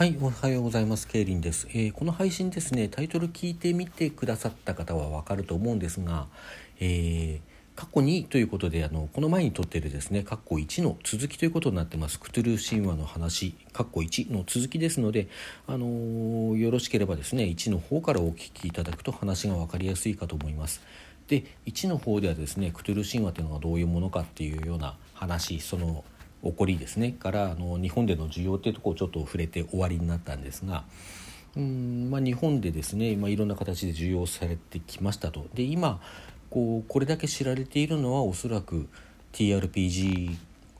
はい、おはようございます。ケイリンです、えーこの配信ですね、タイトル聞いてみてくださった方はわかると思うんですが、えー過去にということであのこの前に撮っているですね、括弧1の続きということになってます。クトゥルー神話の話、括弧1の続きですので、あのーよろしければですね、1の方からお聞きいただくと話が分かりやすいかと思います。で、1の方ではですね、クトゥルー神話というのがどういうものかっていうような話、その起こりですねからあの日本での需要っていうところをちょっと触れて終わりになったんですがうん、まあ、日本でですね、まあ、いろんな形で需要されてきましたとで今こうこれだけ知られているのはおそらく TRPG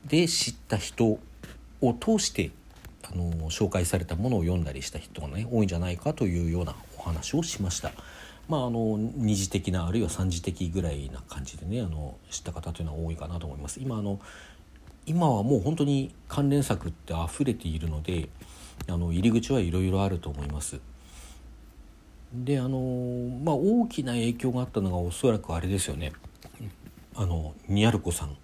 で知った人を通してあの紹介されたものを読んだりした人がね多いんじゃないかというようなお話をしました。まあ、あの二次的なあるいは三次的ぐらいな感じでねあの知った方というのは多いかなと思います。今あの今はもう本当に関連作って溢れているのであの入り口はいろいろあると思います。であのまあ大きな影響があったのがおそらくあれですよね。あのニャルコさん。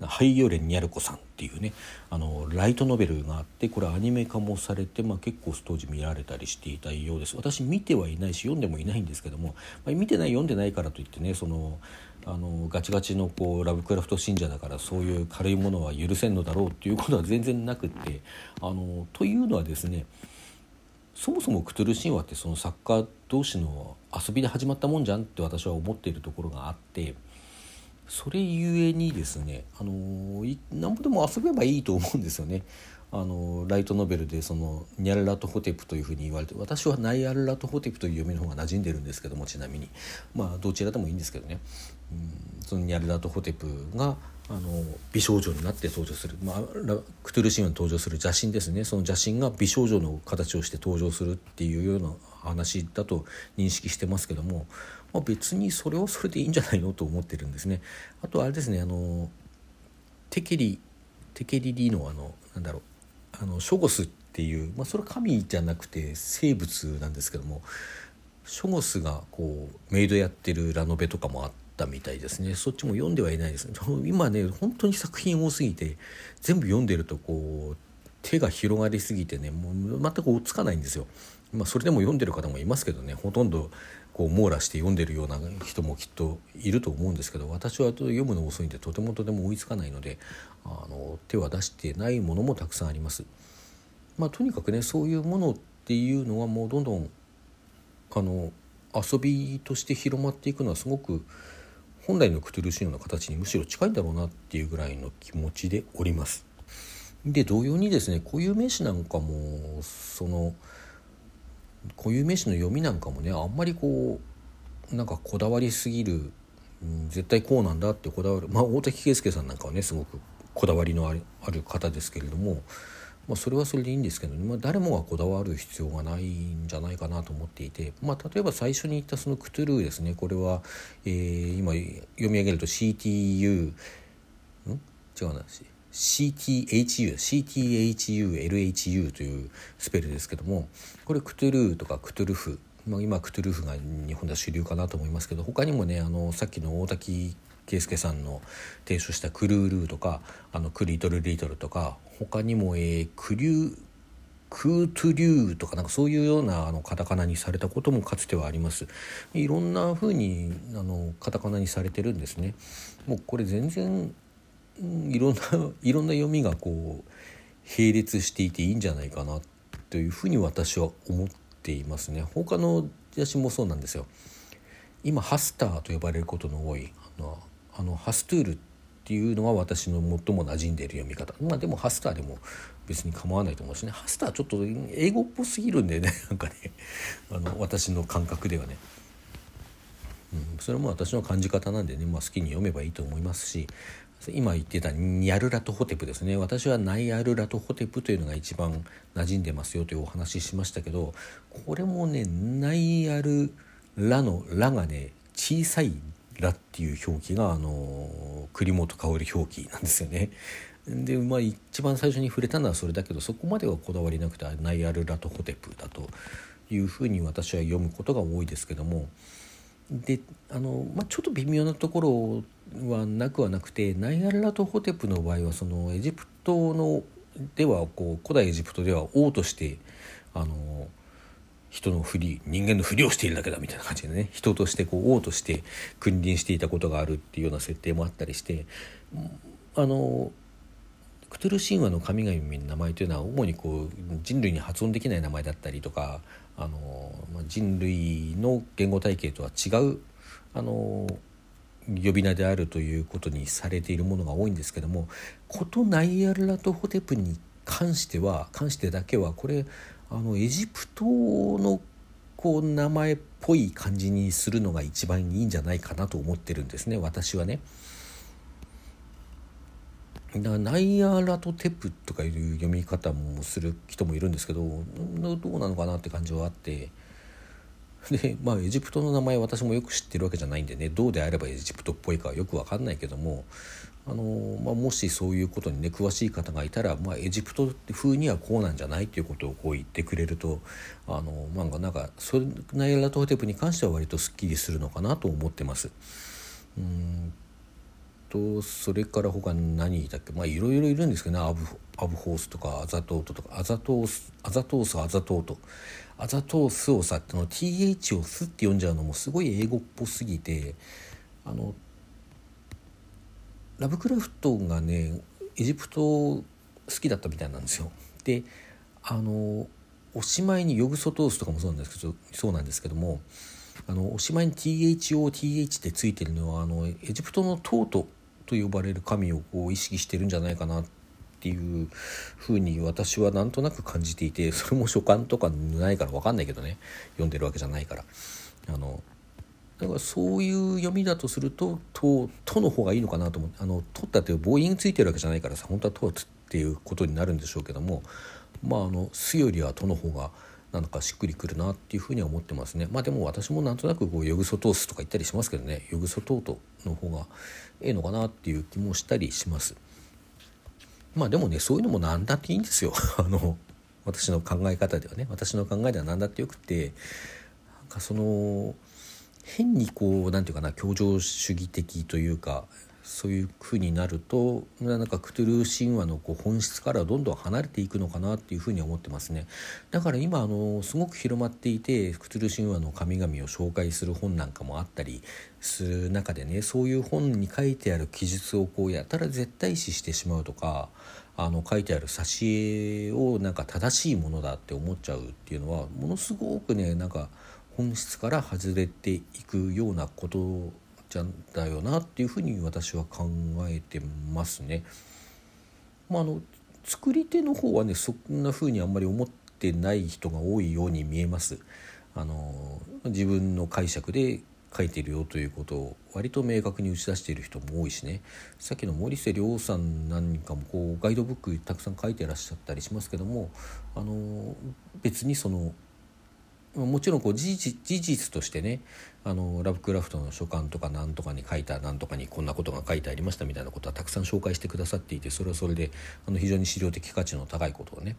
ハイヨレニャルコさんっていうねあのライトノベルがあってこれアニメ化もされて、まあ、結構当時見られたりしていたようです。私見てはいないし読んでもいないんですけども、まあ、見てない読んでないからといってねそのあのガチガチのこうラブクラフト信者だからそういう軽いものは許せんのだろうっていうことは全然なくってあのというのはですねそもそもクトゥル神話ってその作家同士の遊びで始まったもんじゃんって私は思っているところがあってそれゆえにですねあのいなんぼでも遊べばいいと思うんですよね。あのライトノベルでそのニャルラトホテプというふうに言われて私はナイアルラトホテプという読みの方が馴染んでるんですけどもちなみにまあどちらでもいいんですけどね、そのニャルラトホテプがあの美少女になって登場する、まあ、クトゥル神話に登場する邪神ですね。その邪神が美少女の形をして登場するっていうような話だと認識してますけども、まあ、別にそれはそれでいいんじゃないのと思ってるんですね。あとあれですねあのテケリテケリリのあのなんだろうあのショゴスっていう、まあ、それは神じゃなくて生物なんですけどもショゴスがこうメイドやってるラノベとかもあってたみたいですねそっちも読んではいないです 今ね本当に作品多すぎて全部読んでるとこう手が広がりすぎてねもう全く追っつかないんですよ。まあ、それでも読んでる方もいますけどねほとんどこう網羅して読んでるような人もきっといると思うんですけど私は読むの遅いんでとてもとても追いつかないのであの手は出してないものもたくさんあります。まあ、とにかくねそういうものっていうのはもうどんどんあの遊びとして広まっていくのはすごく本来のクトゥルシーの形にむしろ近いんだろうなっていうぐらいの気持ちでおります。で同様にですね固有名詞なんかもその固有名詞の読みなんかもねあんまりこうなんかこだわりすぎる、うん、絶対こうなんだってこだわるまあ大滝圭介さんなんかはねすごくこだわりのあるある方ですけれども、まあ、それはそれでいいんですけど、まあ、誰もがこだわる必要がないんじゃないかなと思っていて、まあ、例えば最初に言ったそのクトゥルーですね。これは、えー、今読み上げると CTU ん？違うな。CTHU、CTHU、LHU というスペルですけども。これクトゥルーとかクトゥルフ、まあ、今クトゥルフが日本では主流かなと思いますけど。他にもねあのさっきの大滝圭介さんの提唱したクルールーとかあのクリトルリトルとか他にも、えー、クリュークートゥリューとかなんかそういうようなあのカタカナにされたこともかつてはあります。いろんな風にあのカタカナにされてるんですね。もうこれ全然いろんないろんな読みがこう並列していていいんじゃないかなというふうに私は思っていますね。他の写真もそうなんですよ。今ハスターと呼ばれることの多いあのあのハストゥールってていうのは私の最も馴染んでいる読み方。まあでもハスターでも別に構わないと思うしね。ハスターちょっと英語っぽすぎるんでね。なんかね。あの私の感覚ではね。うん、それも私の感じ方なんでね、まあ、好きに読めばいいと思いますし。今言ってたニャルラトホテプですね。私はナイアルラトホテプというのが一番馴染んでますよというお話ししましたけどこれもねナイアルラの「ラ」がね小さい「ラ」っていう表記があの栗本薫表記なんですよね。でまあ一番最初に触れたのはそれだけどそこまではこだわりなくてナイアルラトホテプだというふうに私は読むことが多いですけどもであの、まあ、ちょっと微妙なところはなくはなくてナイアルラトホテプの場合はそのエジプトのではこう古代エジプトでは王としてあの人のふり人間のふりをしているだけだみたいな感じでね。人としてこう王として君臨していたことがあるっていうような設定もあったりしてあのクトゥル神話の神々の名前というのは主にこう人類に発音できない名前だったりとかあの、人類の言語体系とは違うあの呼び名であるということにされているものが多いんですけどもことナイアルラトホテプに関しては関してだけはこれあのエジプトのこう名前っぽい感じにするのが一番いいんじゃないかなと思ってるんですね私はね。だナイアラトテプとかいう読み方もする人もいるんですけどどうなのかなって感じはあってでまあエジプトの名前私もよく知ってるわけじゃないんでねどうであればエジプトっぽいかはよく分かんないけどもあの、まあ、もしそういうことにね詳しい方がいたら、まあ、エジプト風にはこうなんじゃないっていうことをこう言ってくれるとあの、まあ、なんかそれナイアラトテプに関しては割とすっきりするのかなと思ってます。うんとそれから他に何いたっけ？まあいろいろいるんですけどね。アブアブホースとかアザトートとか。アザトースアザトースアザトート。アザトースをさっての TH を「ス」って読んじゃうのもすごい英語っぽすぎてあのラブクラフトがねエジプト好きだったみたいなんですよ。であのおしまいにヨグソトースとかもそうなんですけどそうなんですけどもあのおしまいに THOTH ってついてるのはあのエジプトのトートと呼ばれる神をこう意識してるんじゃないかなっていうふうに私はなんとなく感じていてそれも書簡とかないから分かんないけどね読んでるわけじゃないから。あのだからそういう読みだとすると「と」との方がいいのかなと思ってあの「と」ったって母音ついてるわけじゃないからさ本当は「と」っていうことになるんでしょうけどもまああの「す」よりは「と」の方がなんかしっくりくるなっていうふうには思ってますね。まあでも私もなんとなくこうヨグソトースとか言ったりしますけどね。ヨグソトートの方がええのかなっていう気もしたりします。まあでもねそういうのも何だっていいんですよ。あの私の考え方ではね。私の考えでは何だってよくてなんかその変にこう何て言うかな協情主義的というかそういうふうになるとなんかクトゥルー神話のこう本質からどんどん離れていくのかなっていうふうに思ってますね。だから今あのすごく広まっていてクトゥルー神話の神々を紹介する本なんかもあったりする中でねそういう本に書いてある記述をこうやたら絶対視してしまうとかあの書いてある挿絵をなんか正しいものだって思っちゃうっていうのはものすごくねなんか本質から外れていくようなことちゃんだよなっていうふうに私は考えてますね。まあ、あの作り手の方はねそんなふうにあんまり思ってない人が多いように見えます。あの自分の解釈で書いてるよということを割と明確に打ち出している人も多いしねさっきの森瀬亮さんなんかもこうガイドブックたくさん書いてらっしゃったりしますけどもあの別にそのもちろんこう事実としてねあのラブクラフトの書簡とか何とかに書いた何とかにこんなことが書いてありましたみたいなことはたくさん紹介してくださっていてそれはそれであの非常に資料的価値の高いことをね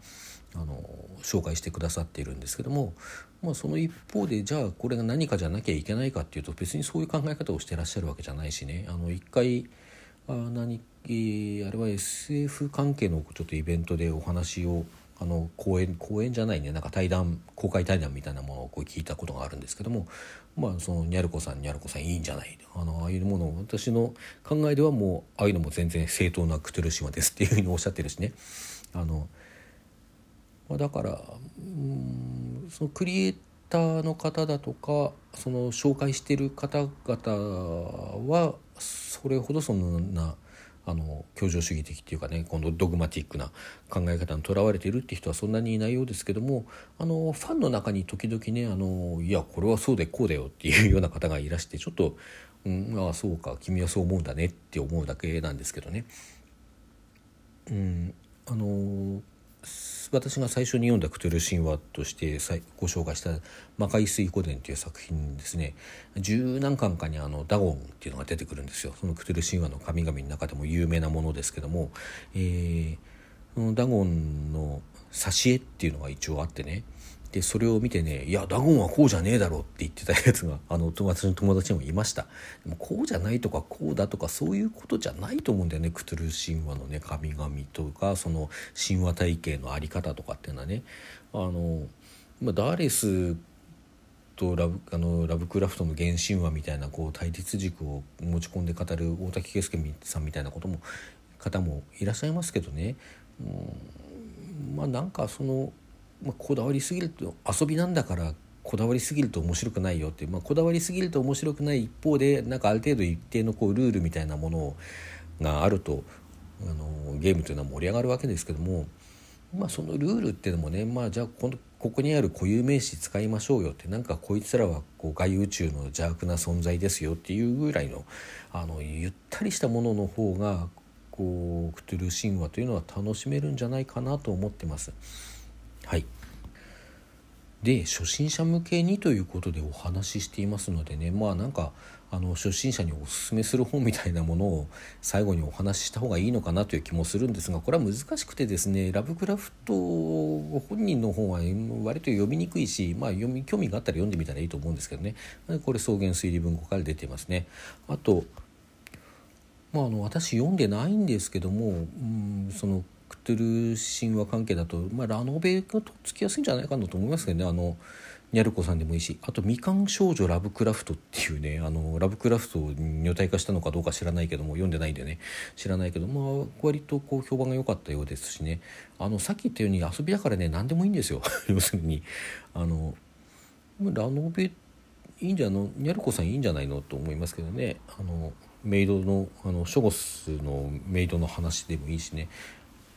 あの紹介してくださっているんですけども、まあ、その一方でじゃあこれが何かじゃなきゃいけないかっていうと別にそういう考え方をしてらっしゃるわけじゃないしね。あの一回あ何あれは SF 関係のちょっとイベントでお話をあの講演講演じゃないね。なんか対談公開対談みたいなものをこう聞いたことがあるんですけどもまあそのニャルコさんニャルコさんいいんじゃない？あのああいうものを私の考えではもうああいうのも全然正当なクトゥルシマですっていうふうにおっしゃってるしね。あの、まあ、だからうんそのクリエイターの方だとかその紹介してる方々はそれほどそんなあの協情主義的っていうかねこのドグマティックな考え方にとらわれているって人はそんなにいないようですけどもあのファンの中に時々ねあのいやこれはそうでこうだよっていうような方がいらしてちょっと、うん、ああそうか君はそう思うんだねって思うだけなんですけどね。うん、あの私が最初に読んだクトゥル神話としてご紹介した「魔界水湖伝」という作品ですね。十何巻かにあのダゴンっていうのが出てくるんですよ。そのクトゥル神話の神々の中でも有名なものですけども、えー、ダゴンの挿絵っていうのが一応あってね。でそれを見てね「いやダゴンはこうじゃねえだろ」って言ってたやつが あの私の友達にもいました。でもこうじゃないとかこうだとかそういうことじゃないと思うんだよねクトゥル神話のね神々とかその神話体系の在り方とかっていうのはね。あの、まあ、ダーレスとラブあのラブクラフトの原神話みたいなこう対立軸を持ち込んで語る大滝圭介さんみたいなことも方もいらっしゃいますけどね、うん、まあなんかそのまあ、こだわりすぎると遊びなんだからこだわりすぎると面白くないよって、まあ、こだわりすぎると面白くない一方でなんかある程度一定のこうルールみたいなものがあるとあのゲームというのは盛り上がるわけですけども、まあ、そのルールっていうのもね、まあ、じゃあこのここにある固有名詞使いましょうよってなんかこいつらはこう外宇宙の邪悪な存在ですよっていうぐらいのあのゆったりしたものの方がこうクトゥル神話というのは楽しめるんじゃないかなと思ってます。はいで初心者向けにということでお話ししていますのでねまあなんかあの初心者におすすめする本みたいなものを最後にお話しした方がいいのかなという気もするんですがこれは難しくてですねラブクラフト本人の本は割と読みにくいし、まあ、読み興味があったら読んでみたらいいと思うんですけどねこれ草原推理文庫から出てますね。あとまあ、あの私読んでないんですけども、うん、そのクトゥル神話関係だと、まあ、ラノベがとっつきやすいんじゃないかなと思いますけどね。あのニャルコさんでもいいしあと「みかん少女ラブクラフト」っていうねあのラブクラフトを女体化したのかどうか知らないけども読んでないんでね。知らないけどまあ割とこう評判が良かったようですしね。あのさっき言ったように遊びだからね何でもいいんですよ。要するに。あのラノベいいんじゃのニャルコさんいいんじゃないのと思いますけどね。あのメイドのあのショゴスのメイドの話でもいいしね。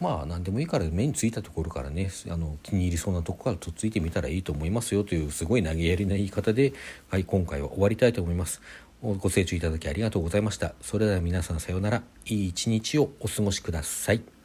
まあ何でもいいから目についたところからねあの気に入りそうなとこからとっついてみたらいいと思いますよというすごい投げやりな言い方で、はい、今回は終わりたいと思います。ご清聴いただきありがとうございました。それでは皆さんさようなら。いい一日をお過ごしください。